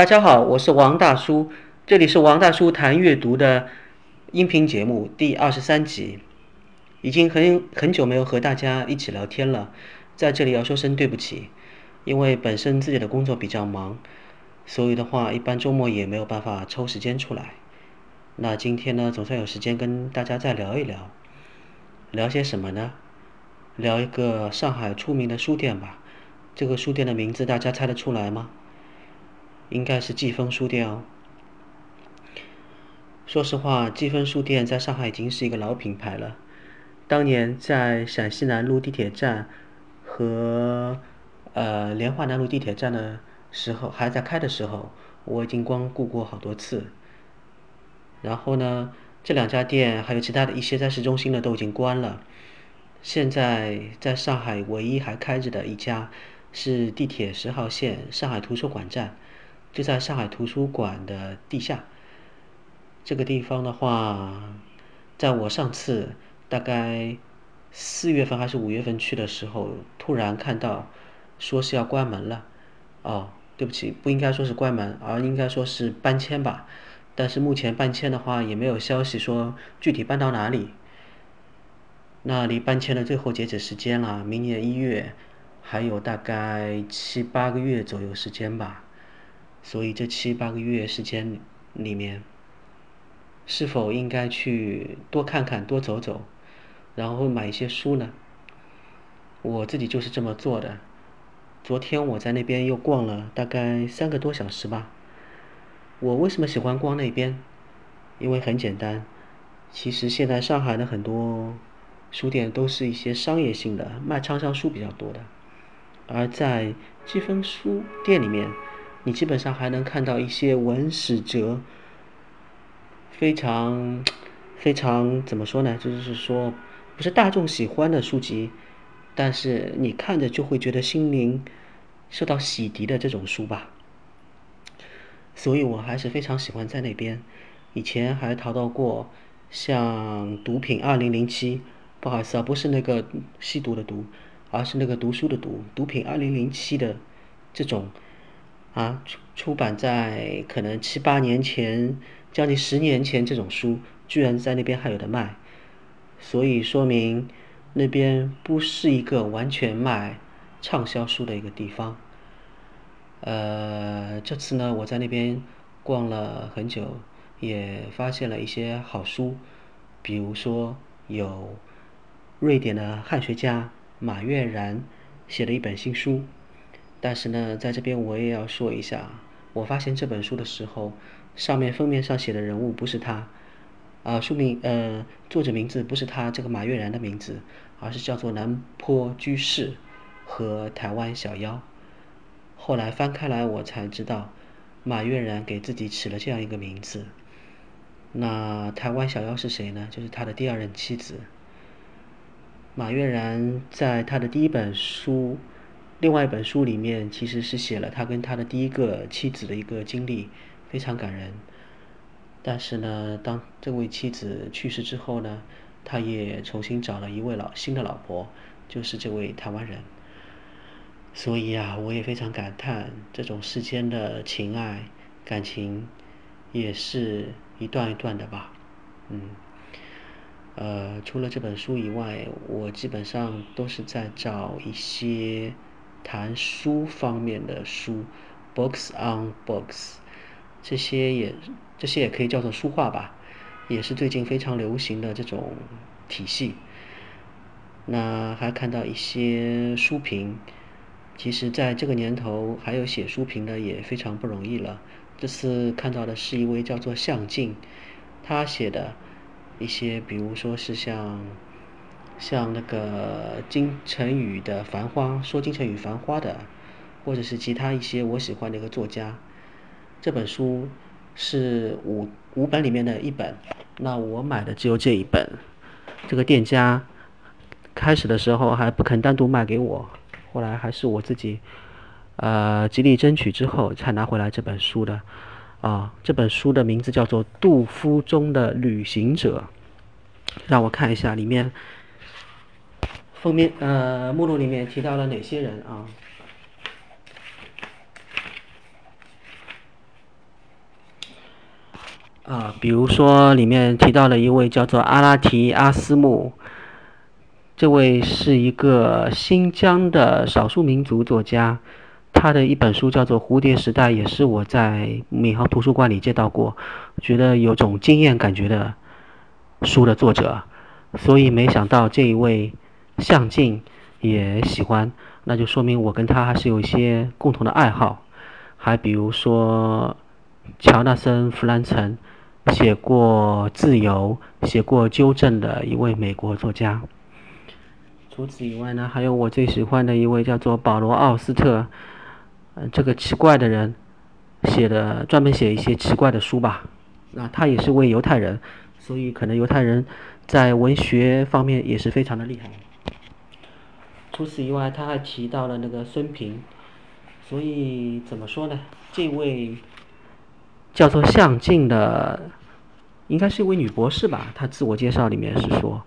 大家好，我是王大叔，这里是王大叔谈阅读的音频节目第二十三集。已经很很久没有和大家一起聊天了，在这里要说声对不起，因为本身自己的工作比较忙，所以的话，一般周末也没有办法抽时间出来。那今天呢，总算有时间跟大家再聊一聊，聊些什么呢？聊一个上海出名的书店吧。这个书店的名字大家猜得出来吗？应该是季风书店哦。说实话，季风书店在上海已经是一个老品牌了。当年在陕西南路地铁站和呃莲花南路地铁站的时候还在开的时候，我已经光顾过好多次。然后呢，这两家店还有其他的一些在市中心的都已经关了。现在在上海唯一还开着的一家是地铁十号线上海图书馆站，就在上海图书馆的地下。这个地方的话，在我上次。大概四月份还是五月份去的时候，突然看到说是要关门了。哦，对不起，不应该说是关门，而应该说是搬迁吧。但是目前搬迁的话也没有消息说具体搬到哪里。那离搬迁的最后截止时间了，明年一月，还有大概七八个月左右时间吧。所以这七八个月时间里面，是否应该去多看看、多走走？然后买一些书呢，我自己就是这么做的。昨天我在那边又逛了大概三个多小时吧。我为什么喜欢逛那边？因为很简单，其实现在上海的很多书店都是一些商业性的，卖畅销书比较多的。而在积分书店里面，你基本上还能看到一些文史哲，非常非常怎么说呢？就是说。不是大众喜欢的书籍，但是你看着就会觉得心灵受到洗涤的这种书吧。所以我还是非常喜欢在那边。以前还淘到过像《毒品二零零七》，不好意思啊，不是那个吸毒的毒，而是那个读书的读，《毒品二零零七》的这种啊，出出版在可能七八年前、将近十年前这种书，居然在那边还有的卖。所以说明那边不是一个完全卖畅销书的一个地方。呃，这次呢，我在那边逛了很久，也发现了一些好书，比如说有瑞典的汉学家马悦然写的一本新书。但是呢，在这边我也要说一下，我发现这本书的时候，上面封面上写的人物不是他。啊，书名呃，作者名字不是他这个马悦然的名字，而是叫做南坡居士和台湾小妖。后来翻开来，我才知道马悦然给自己起了这样一个名字。那台湾小妖是谁呢？就是他的第二任妻子。马悦然在他的第一本书，另外一本书里面，其实是写了他跟他的第一个妻子的一个经历，非常感人。但是呢，当这位妻子去世之后呢，他也重新找了一位老新的老婆，就是这位台湾人。所以啊，我也非常感叹，这种世间的情爱感情，也是一段一段的吧。嗯，呃，除了这本书以外，我基本上都是在找一些谈书方面的书，books on books，这些也。这些也可以叫做书画吧，也是最近非常流行的这种体系。那还看到一些书评，其实在这个年头，还有写书评的也非常不容易了。这次看到的是一位叫做向静，他写的一些，比如说是像像那个金城宇的《繁花》，说金城宇《繁花》的，或者是其他一些我喜欢的一个作家，这本书。是五五本里面的一本，那我买的只有这一本。这个店家开始的时候还不肯单独卖给我，后来还是我自己呃极力争取之后才拿回来这本书的。啊，这本书的名字叫做《杜夫中的旅行者》，让我看一下里面封面呃目录里面提到了哪些人啊？啊，比如说里面提到了一位叫做阿拉提阿斯木，这位是一个新疆的少数民族作家，他的一本书叫做《蝴蝶时代》，也是我在闵行图书馆里借到过，觉得有种惊艳感觉的书的作者，所以没想到这一位向静也喜欢，那就说明我跟他还是有一些共同的爱好，还比如说乔纳森·弗兰岑。写过《自由》，写过《纠正》的一位美国作家。除此以外呢，还有我最喜欢的一位叫做保罗·奥斯特，嗯，这个奇怪的人，写的专门写一些奇怪的书吧。那他也是位犹太人，所以可能犹太人在文学方面也是非常的厉害。除此以外，他还提到了那个孙平，所以怎么说呢？这位叫做向静的。应该是一位女博士吧？她自我介绍里面是说，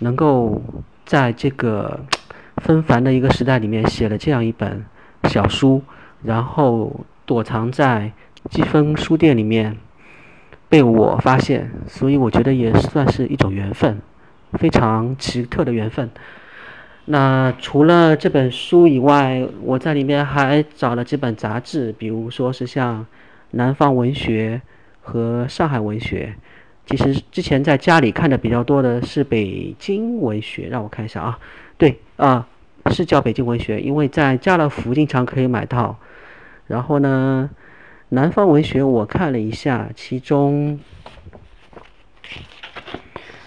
能够在这个纷繁的一个时代里面写了这样一本小书，然后躲藏在积分书店里面被我发现，所以我觉得也算是一种缘分，非常奇特的缘分。那除了这本书以外，我在里面还找了几本杂志，比如说是像《南方文学》。和上海文学，其实之前在家里看的比较多的是北京文学。让我看一下啊，对啊，是叫北京文学，因为在家乐福经常可以买到。然后呢，南方文学我看了一下，其中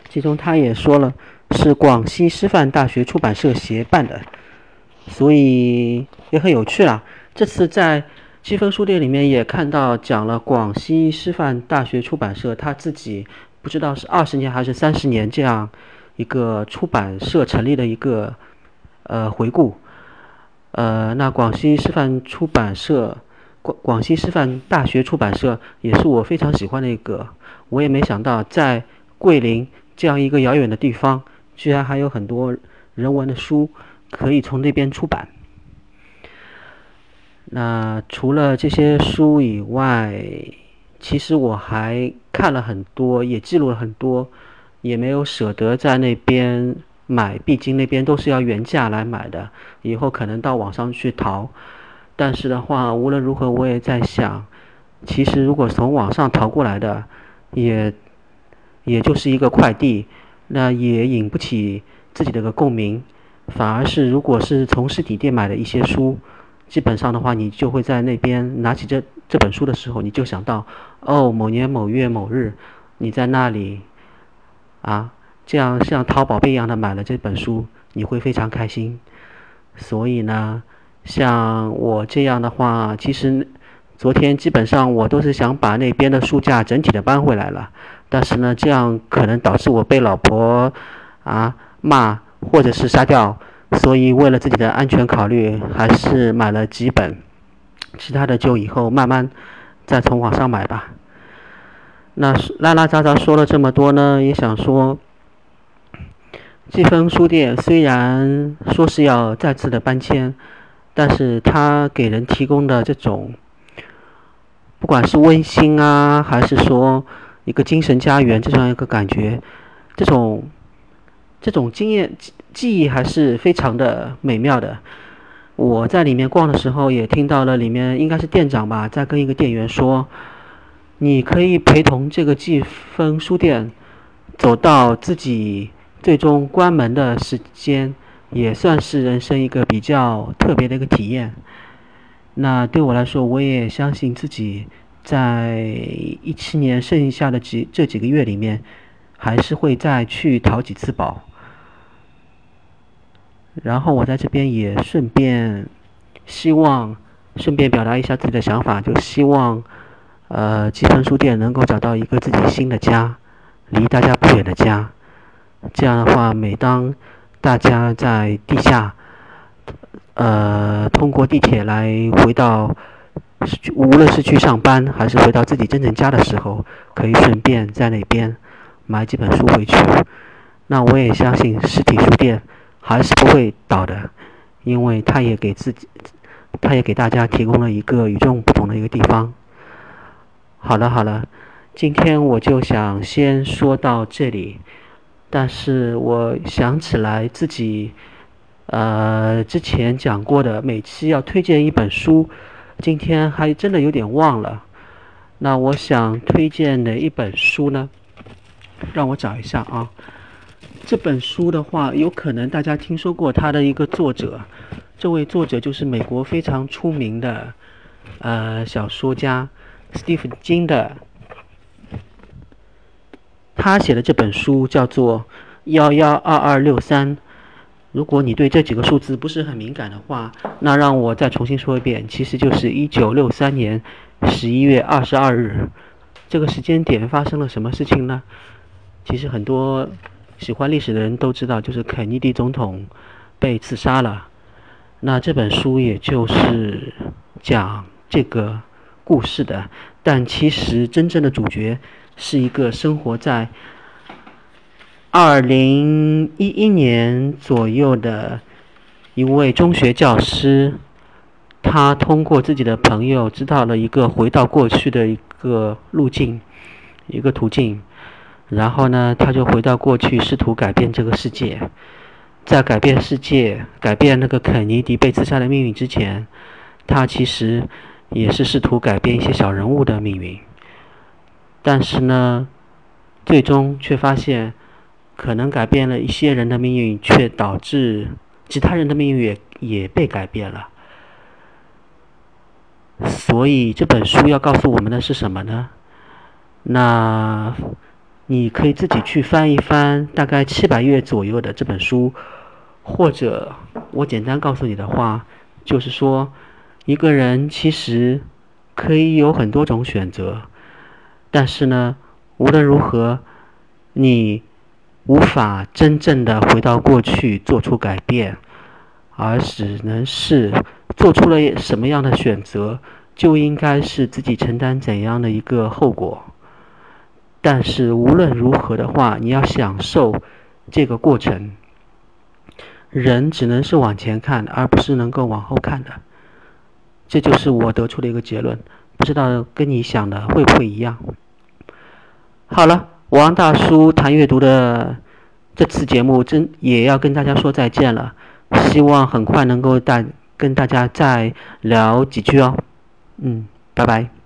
其中他也说了是广西师范大学出版社协办的，所以也很有趣啦。这次在。七分书店里面也看到讲了广西师范大学出版社他自己不知道是二十年还是三十年这样一个出版社成立的一个呃回顾，呃，那广西师范出版社广广西师范大学出版社也是我非常喜欢的一个，我也没想到在桂林这样一个遥远的地方，居然还有很多人文的书可以从那边出版。那除了这些书以外，其实我还看了很多，也记录了很多，也没有舍得在那边买，毕竟那边都是要原价来买的，以后可能到网上去淘。但是的话，无论如何，我也在想，其实如果从网上淘过来的，也也就是一个快递，那也引不起自己的个共鸣，反而是如果是从实体店买的一些书。基本上的话，你就会在那边拿起这这本书的时候，你就想到，哦，某年某月某日，你在那里，啊，这样像淘宝贝一样的买了这本书，你会非常开心。所以呢，像我这样的话，其实昨天基本上我都是想把那边的书架整体的搬回来了，但是呢，这样可能导致我被老婆啊骂或者是杀掉。所以，为了自己的安全考虑，还是买了几本，其他的就以后慢慢再从网上买吧。那拉拉杂杂说了这么多呢，也想说，季风书店虽然说是要再次的搬迁，但是它给人提供的这种，不管是温馨啊，还是说一个精神家园这样一个感觉，这种。这种经验记记忆还是非常的美妙的。我在里面逛的时候，也听到了里面应该是店长吧，在跟一个店员说：“你可以陪同这个季风书店走到自己最终关门的时间，也算是人生一个比较特别的一个体验。”那对我来说，我也相信自己在一七年剩下的几这几个月里面，还是会再去淘几次宝。然后我在这边也顺便希望顺便表达一下自己的想法，就希望呃积分书店能够找到一个自己新的家，离大家不远的家。这样的话，每当大家在地下呃通过地铁来回到，无论是去上班还是回到自己真正家的时候，可以顺便在那边买几本书回去。那我也相信实体书店。还是不会倒的，因为他也给自己，他也给大家提供了一个与众不同的一个地方。好了好了，今天我就想先说到这里，但是我想起来自己，呃，之前讲过的每期要推荐一本书，今天还真的有点忘了。那我想推荐哪一本书呢，让我找一下啊。这本书的话，有可能大家听说过他的一个作者，这位作者就是美国非常出名的呃小说家斯蒂芬金的。他写的这本书叫做幺幺二二六三。如果你对这几个数字不是很敏感的话，那让我再重新说一遍，其实就是一九六三年十一月二十二日。这个时间点发生了什么事情呢？其实很多喜欢历史的人都知道，就是肯尼迪总统被刺杀了。那这本书也就是讲这个故事的，但其实真正的主角。是一个生活在二零一一年左右的一位中学教师，他通过自己的朋友知道了一个回到过去的一个路径，一个途径，然后呢，他就回到过去，试图改变这个世界。在改变世界、改变那个肯尼迪被刺杀的命运之前，他其实也是试图改变一些小人物的命运。但是呢，最终却发现，可能改变了一些人的命运，却导致其他人的命运也也被改变了。所以这本书要告诉我们的是什么呢？那你可以自己去翻一翻，大概七百页左右的这本书，或者我简单告诉你的话，就是说，一个人其实可以有很多种选择。但是呢，无论如何，你无法真正的回到过去做出改变，而只能是做出了什么样的选择，就应该是自己承担怎样的一个后果。但是无论如何的话，你要享受这个过程。人只能是往前看，而不是能够往后看的。这就是我得出的一个结论。不知道跟你想的会不会一样？好了，王大叔谈阅读的这次节目真也要跟大家说再见了，希望很快能够大跟大家再聊几句哦。嗯，拜拜。